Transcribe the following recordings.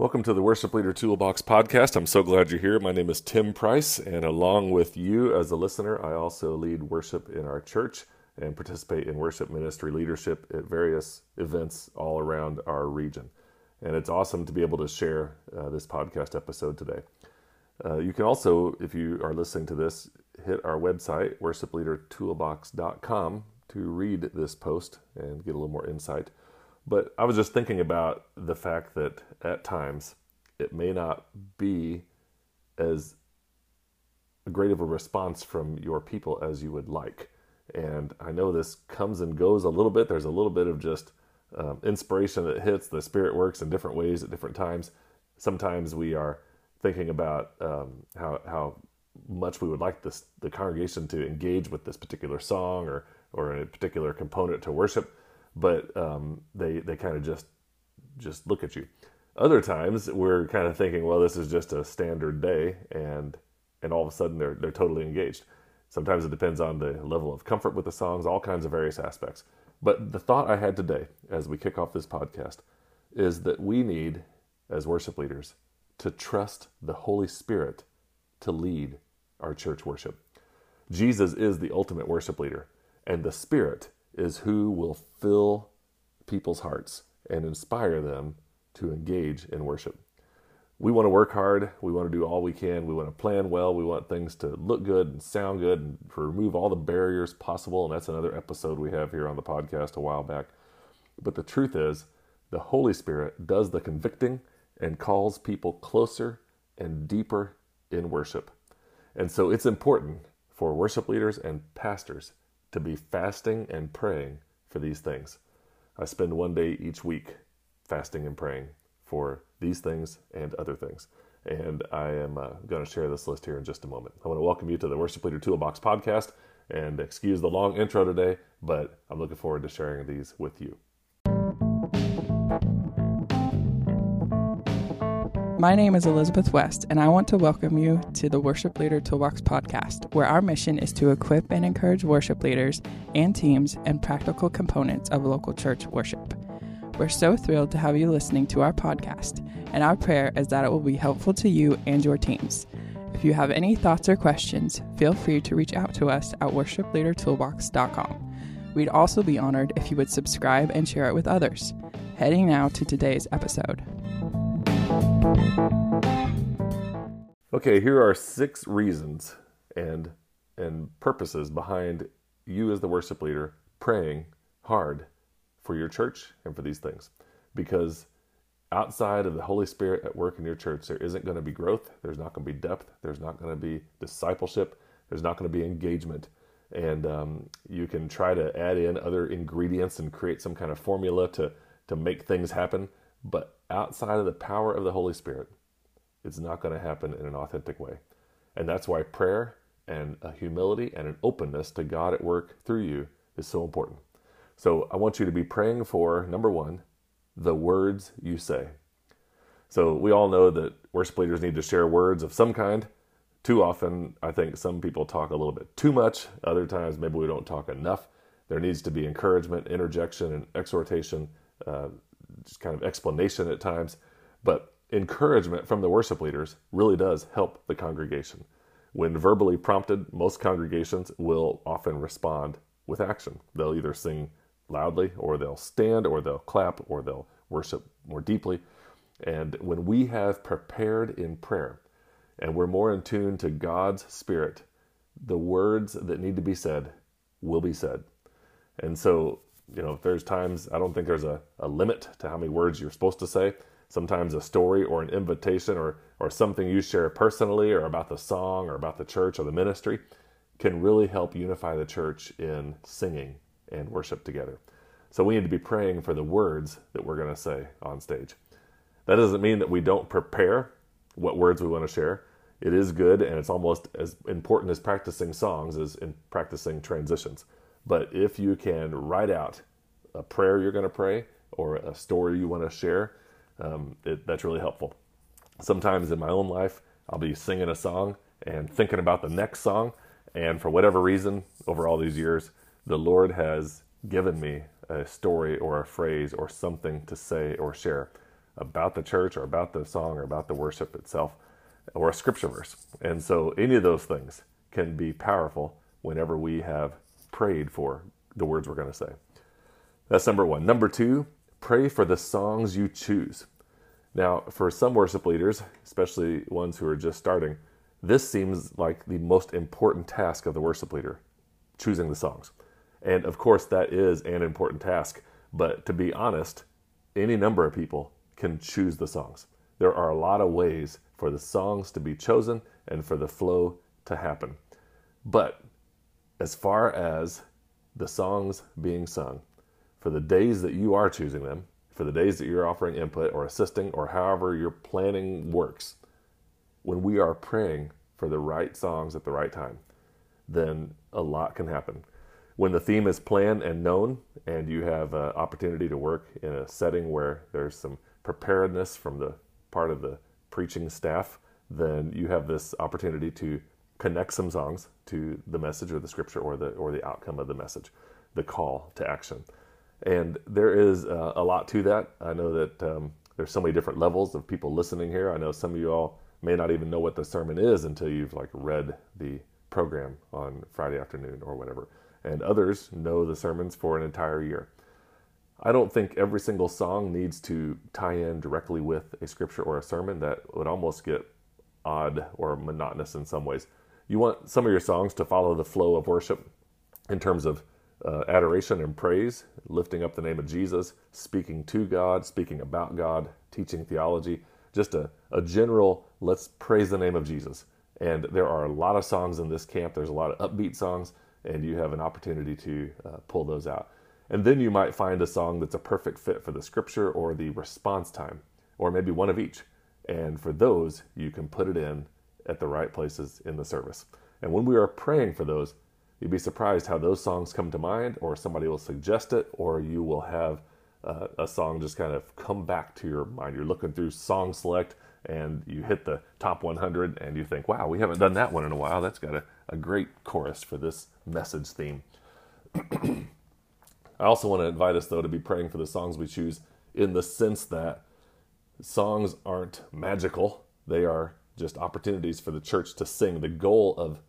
Welcome to the Worship Leader Toolbox podcast. I'm so glad you're here. My name is Tim Price, and along with you as a listener, I also lead worship in our church and participate in worship ministry leadership at various events all around our region. And it's awesome to be able to share uh, this podcast episode today. Uh, you can also, if you are listening to this, hit our website, worshipleadertoolbox.com, to read this post and get a little more insight. But I was just thinking about the fact that at times it may not be as great of a response from your people as you would like. And I know this comes and goes a little bit. There's a little bit of just um, inspiration that hits. The Spirit works in different ways at different times. Sometimes we are thinking about um, how how much we would like this the congregation to engage with this particular song or or a particular component to worship but um, they they kind of just just look at you. Other times we're kind of thinking, well, this is just a standard day, and and all of a sudden they're they're totally engaged. Sometimes it depends on the level of comfort with the songs, all kinds of various aspects. But the thought I had today, as we kick off this podcast, is that we need, as worship leaders, to trust the Holy Spirit to lead our church worship. Jesus is the ultimate worship leader, and the Spirit is who will fill people's hearts and inspire them to engage in worship. We want to work hard. We want to do all we can. We want to plan well. We want things to look good and sound good and to remove all the barriers possible. And that's another episode we have here on the podcast a while back. But the truth is, the Holy Spirit does the convicting and calls people closer and deeper in worship. And so it's important for worship leaders and pastors to be fasting and praying for these things. I spend one day each week fasting and praying for these things and other things. And I am uh, going to share this list here in just a moment. I want to welcome you to the Worship Leader Toolbox podcast and excuse the long intro today, but I'm looking forward to sharing these with you. My name is Elizabeth West, and I want to welcome you to the Worship Leader Toolbox podcast, where our mission is to equip and encourage worship leaders and teams and practical components of local church worship. We're so thrilled to have you listening to our podcast, and our prayer is that it will be helpful to you and your teams. If you have any thoughts or questions, feel free to reach out to us at worshipleadertoolbox.com. We'd also be honored if you would subscribe and share it with others. Heading now to today's episode. Okay, here are six reasons and and purposes behind you as the worship leader praying hard for your church and for these things. Because outside of the Holy Spirit at work in your church, there isn't going to be growth, there's not going to be depth, there's not going to be discipleship, there's not going to be engagement. And um, you can try to add in other ingredients and create some kind of formula to, to make things happen. But outside of the power of the Holy Spirit, it's not going to happen in an authentic way. And that's why prayer and a humility and an openness to God at work through you is so important. So I want you to be praying for number one, the words you say. So we all know that worship leaders need to share words of some kind. Too often, I think some people talk a little bit too much. Other times, maybe we don't talk enough. There needs to be encouragement, interjection, and exhortation uh, just kind of explanation at times, but encouragement from the worship leaders really does help the congregation. When verbally prompted, most congregations will often respond with action. They'll either sing loudly, or they'll stand, or they'll clap, or they'll worship more deeply. And when we have prepared in prayer and we're more in tune to God's Spirit, the words that need to be said will be said. And so you know, there's times I don't think there's a, a limit to how many words you're supposed to say. Sometimes a story or an invitation or or something you share personally or about the song or about the church or the ministry can really help unify the church in singing and worship together. So we need to be praying for the words that we're going to say on stage. That doesn't mean that we don't prepare what words we want to share. It is good and it's almost as important as practicing songs as in practicing transitions. But if you can write out a prayer you're going to pray or a story you want to share, um, it, that's really helpful. Sometimes in my own life, I'll be singing a song and thinking about the next song. And for whatever reason, over all these years, the Lord has given me a story or a phrase or something to say or share. about the church or about the song or about the worship itself or a scripture verse. And so any of those things can be powerful whenever we have prayed for the words we're going to say. That's number one. Number two, pray for the songs you choose. Now, for some worship leaders, especially ones who are just starting, this seems like the most important task of the worship leader choosing the songs. And of course, that is an important task. But to be honest, any number of people can choose the songs. There are a lot of ways for the songs to be chosen and for the flow to happen. But as far as the songs being sung, for the days that you are choosing them, for the days that you're offering input or assisting or however your planning works, when we are praying for the right songs at the right time, then a lot can happen. When the theme is planned and known, and you have an opportunity to work in a setting where there's some preparedness from the part of the preaching staff, then you have this opportunity to connect some songs to the message or the scripture or the or the outcome of the message, the call to action. And there is uh, a lot to that. I know that um, there's so many different levels of people listening here. I know some of you all may not even know what the sermon is until you've like read the program on Friday afternoon or whatever. And others know the sermons for an entire year. I don't think every single song needs to tie in directly with a scripture or a sermon. That would almost get odd or monotonous in some ways. You want some of your songs to follow the flow of worship in terms of uh, adoration and praise, lifting up the name of Jesus, speaking to God, speaking about God, teaching theology, just a, a general let's praise the name of Jesus. And there are a lot of songs in this camp. There's a lot of upbeat songs, and you have an opportunity to uh, pull those out. And then you might find a song that's a perfect fit for the scripture or the response time, or maybe one of each. And for those, you can put it in at the right places in the service. And when we are praying for those, you'd be surprised how those songs come to mind, or somebody will suggest it, or you will have uh, a song just kind of come back to your mind. You're looking through Song Select and you hit the top 100 and you think, wow, we haven't done that one in a while. That's got a, a great chorus for this message theme. I also want to invite us, though, to be praying for the songs we choose in the sense that songs aren't magical, they are just opportunities for the church to sing. The goal of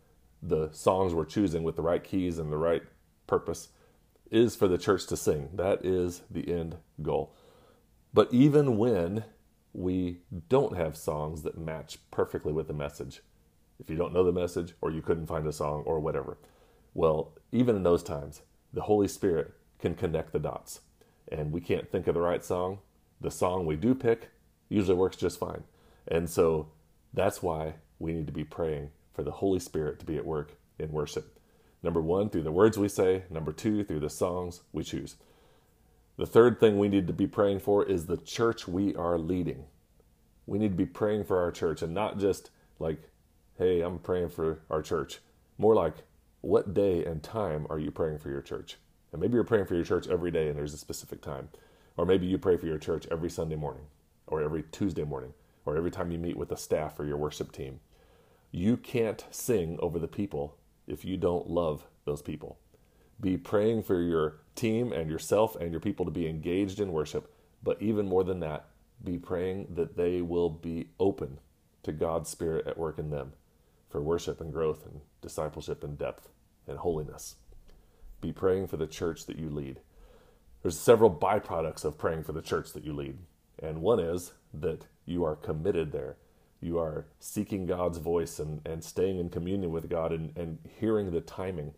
the songs we're choosing with the right keys and the right purpose is for the church to sing. That is the end goal. But even when we don't have songs that match perfectly with the message, if you don't know the message or you couldn't find a song or whatever, well, even in those times, the Holy Spirit can connect the dots. And we can't think of the right song. The song we do pick usually works just fine. And so that's why we need to be praying for the Holy Spirit to be at work in worship. Number one, through the words we say. Number two, through the songs we choose. The third thing we need to be praying for is the church we are leading. We need to be praying for our church and not just like, hey, I'm praying for our church. More like, what day and time are you praying for your church? And maybe you're praying for your church every day and there's a specific time. Or maybe you pray for your church every Sunday morning or every Tuesday morning or every time you meet with the staff or your worship team. You can't sing over the people if you don't love those people. Be praying for your team and yourself and your people to be engaged in worship, but even more than that, be praying that they will be open to God's Spirit at work in them for worship and growth and discipleship and depth and holiness. Be praying for the church that you lead. There's several byproducts of praying for the church that you lead. And one is that you are committed there you are seeking God's voice and, and staying in communion with God and, and hearing the timing.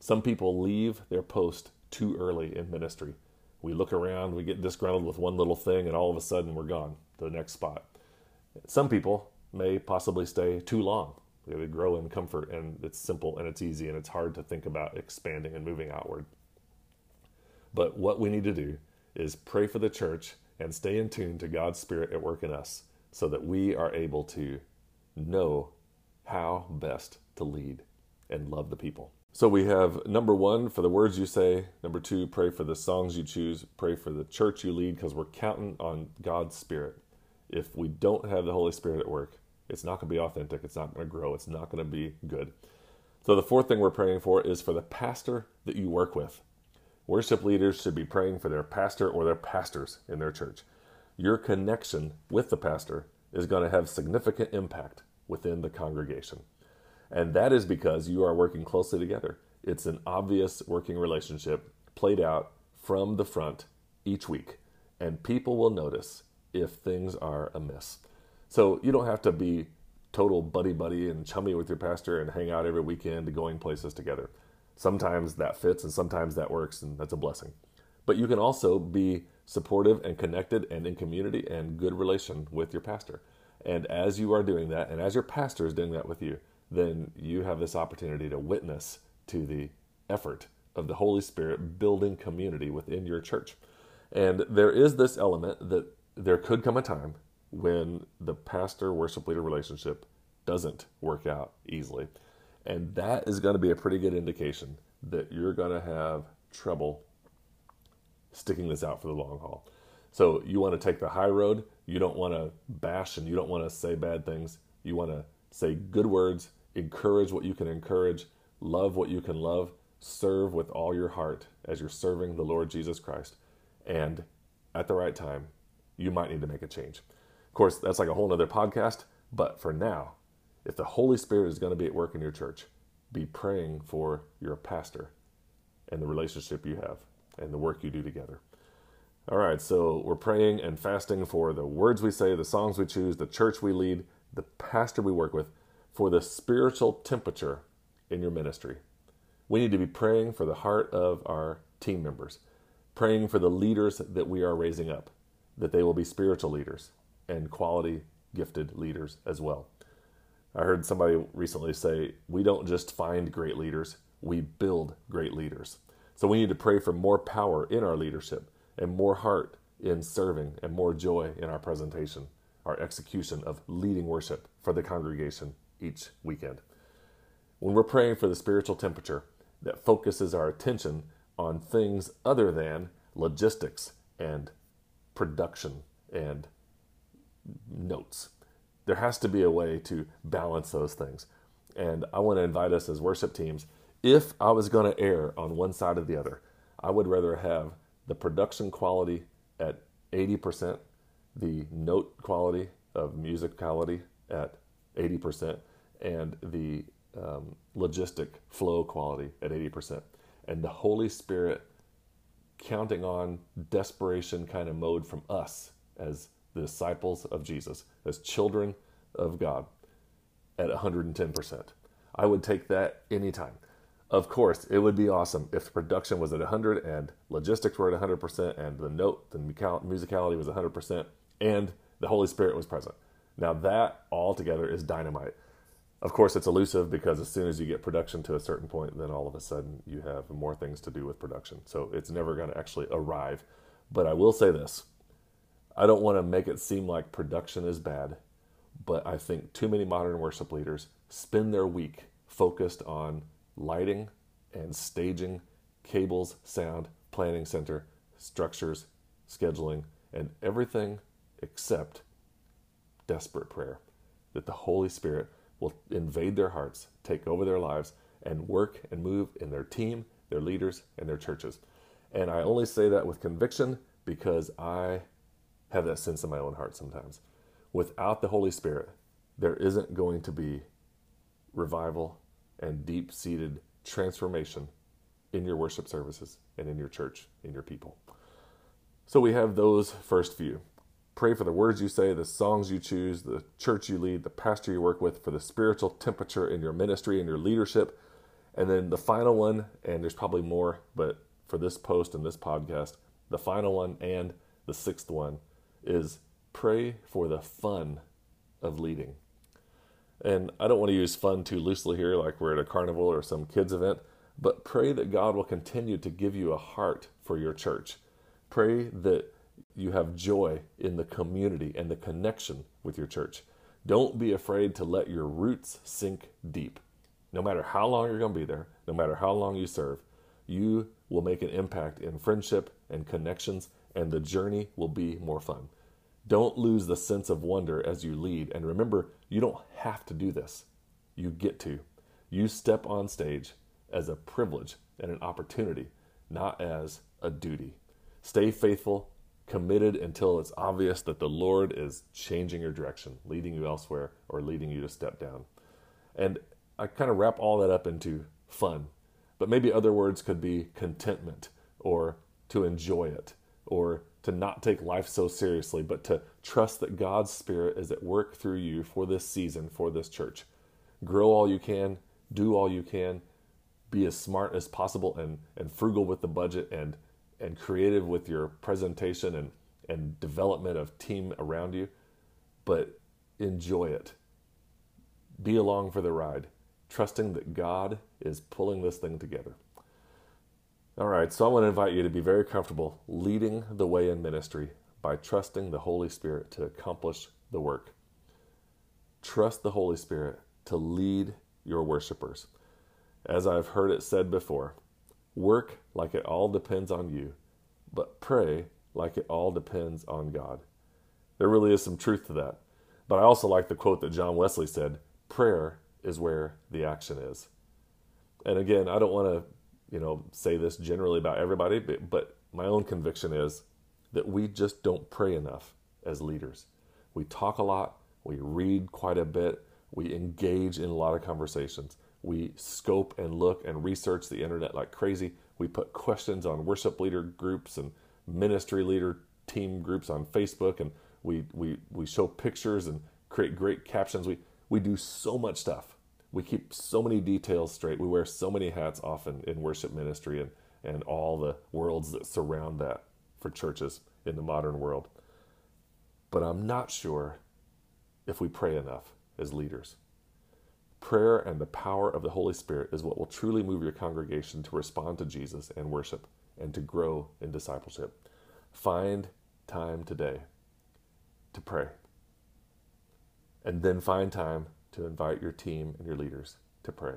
Some people leave their post too early in ministry. We look around, we get disgruntled with one little thing, and all of a sudden we're gone to the next spot. Some people may possibly stay too long. They grow in comfort, and it's simple and it's easy, and it's hard to think about expanding and moving outward. But what we need to do is pray for the church and stay in tune to God's Spirit at work in us so that we are able to know how best to lead and love the people. So we have number one, for the words you say. Number two, pray for the songs you choose. Pray for the church you lead because we're counting on God's Spirit. If we don't have the Holy Spirit at work, it's not going to be authentic. It's not going to grow. It's not going to be good. So the fourth thing we're praying for is for the pastor that you work with. Worship leaders should be praying for their pastor or their pastors in their church. your connection with the pastor is going to have significant impact within the congregation. And that is because you are working closely together. It's an obvious working relationship played out from the front each week, and people will notice if things are amiss. So you don't have to be total buddy buddy and chummy with your pastor and hang out every weekend going places together. Sometimes that fits and sometimes that works, and that's a blessing. But you can also be supportive and connected and in community and good relation with your pastor. And as you are doing that, and as your pastor is doing that with you, then you have this opportunity to witness to the effort of the Holy Spirit building community within your church. And there is this element that there could come a time when the pastor worship leader relationship doesn't work out easily. And that is going to be a pretty good indication that you're going to have trouble sticking this out for the long haul. So you want to take the high road. You don't want to bash and you don't want to say bad things. You want to say good words, encourage what you can encourage, love what you can love, serve with all your heart as you're serving the Lord Jesus Christ. And at the right time, you might need to make a change. Of course, that's like a whole other podcast. But for now, if the Holy Spirit is going to be at work in your church, be praying for your pastor and the relationship you have and the work you do together. All right, so we're praying and fasting for the words we say, the songs we choose, the church we lead, the pastor we work with, for the spiritual temperature in your ministry. We need to be praying for the heart of our team members, praying for the leaders that we are raising up, that they will be spiritual leaders and quality gifted leaders as well. I heard somebody recently say, We don't just find great leaders, we build great leaders. So we need to pray for more power in our leadership and more heart in serving and more joy in our presentation, our execution of leading worship for the congregation each weekend. When we're praying for the spiritual temperature that focuses our attention on things other than logistics and production and notes, there has to be a way to balance those things. And I want to invite us as worship teams if I was going to err on one side or the other, I would rather have the production quality at 80%, the note quality of musicality at 80%, and the um, logistic flow quality at 80%. And the Holy Spirit counting on desperation kind of mode from us as the disciples of Jesus, as children of God at 110%. I would take that anytime. Of course, it would be awesome if the production was at 100 and logistics were at 100% and the note, the musicality was 100% and the Holy Spirit was present. Now that all together is dynamite. Of course, it's elusive because as soon as you get production to a certain point, then all of a sudden you have more things to do with production. So it's never going to actually arrive. But I will say this I don't want to make it seem like production is bad, but I think too many modern worship leaders spend their week focused on lighting and staging, cables, sound, planning center, structures, scheduling, and everything except desperate prayer. That the Holy Spirit will invade their hearts, take over their lives, and work and move in their team, their leaders, and their churches. And I only say that with conviction because I have that sense in my own heart sometimes. Without the Holy Spirit, there isn't going to be revival and deep seated transformation in your worship services and in your church, in your people. So we have those first few. Pray for the words you say, the songs you choose, the church you lead, the pastor you work with, for the spiritual temperature in your ministry and your leadership. And then the final one, and there's probably more, but for this post and this podcast, the final one and the sixth one is pray for the fun of leading. And I don't want to use fun too loosely here, like we're at a carnival or some kids' event, but pray that God will continue to give you a heart for your church. Pray that you have joy in the community and the connection with your church. Don't be afraid to let your roots sink deep. No matter how long you're going to be there, no matter how long you serve, you will make an impact in friendship and connections, and the journey will be more fun. Don't lose the sense of wonder as you lead. And remember, you don't have to do this. You get to. You step on stage as a privilege and an opportunity, not as a duty. Stay faithful committed until it's obvious that the Lord is changing your direction, leading you elsewhere, or leading you to step down. And I kind of wrap all that up into fun. But maybe other words could be contentment or to enjoy it or to not take life so seriously, but to trust that God's Spirit is at work through you for this season, for this church. Grow all you can, do all you can, be as smart as possible and, and frugal with the budget and, and creative with your presentation and, and development of team around you, but enjoy it. Be along for the ride, trusting that God is pulling this thing together. All right, so I want to invite you to be very comfortable leading the way in ministry by trusting the Holy Spirit to accomplish the work. Trust the Holy Spirit to lead your worshipers. As I've heard it said before, work like it all depends on you, but pray like it all depends on God. There really is some truth to that. But I also like the quote that John Wesley said prayer is where the action is. And again, I don't want to you know, say this generally about everybody, but, but my own conviction is that we just don't pray enough as leaders. We talk a lot, we read quite a bit, we engage in a lot of conversations. We scope and look and research the internet like crazy. We put questions on worship leader groups and ministry leader team groups on Facebook and we we we show pictures and create great captions. We we do so much stuff we keep so many details straight. We wear so many hats often in worship ministry and, and all the worlds that surround that for churches in the modern world. But I'm not sure if we pray enough as leaders. Prayer and the power of the Holy Spirit is what will truly move your congregation to respond to Jesus and worship and to grow in discipleship. Find time today to pray. And then find time to invite your team and your leaders to pray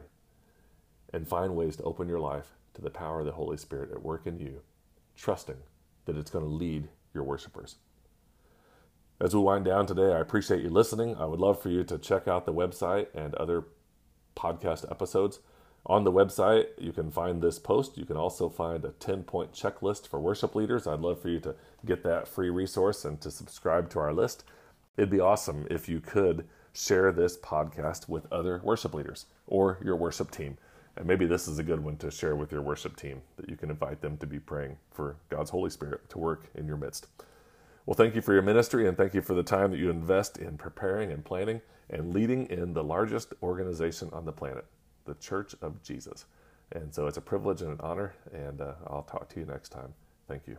and find ways to open your life to the power of the Holy Spirit at work in you, trusting that it's going to lead your worshipers. As we wind down today, I appreciate you listening. I would love for you to check out the website and other podcast episodes. On the website, you can find this post. You can also find a 10 point checklist for worship leaders. I'd love for you to get that free resource and to subscribe to our list. It'd be awesome if you could share this podcast with other worship leaders or your worship team. And maybe this is a good one to share with your worship team that you can invite them to be praying for God's Holy Spirit to work in your midst. Well, thank you for your ministry and thank you for the time that you invest in preparing and planning and leading in the largest organization on the planet, the Church of Jesus. And so it's a privilege and an honor, and uh, I'll talk to you next time. Thank you.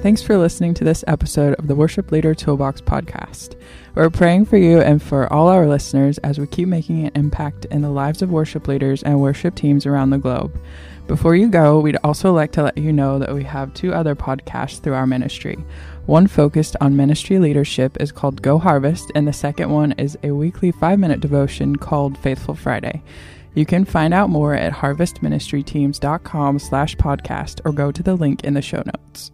Thanks for listening to this episode of the Worship Leader Toolbox podcast. We're praying for you and for all our listeners as we keep making an impact in the lives of worship leaders and worship teams around the globe. Before you go, we'd also like to let you know that we have two other podcasts through our ministry. One focused on ministry leadership is called Go Harvest, and the second one is a weekly five minute devotion called Faithful Friday. You can find out more at harvestministryteams.com slash podcast or go to the link in the show notes.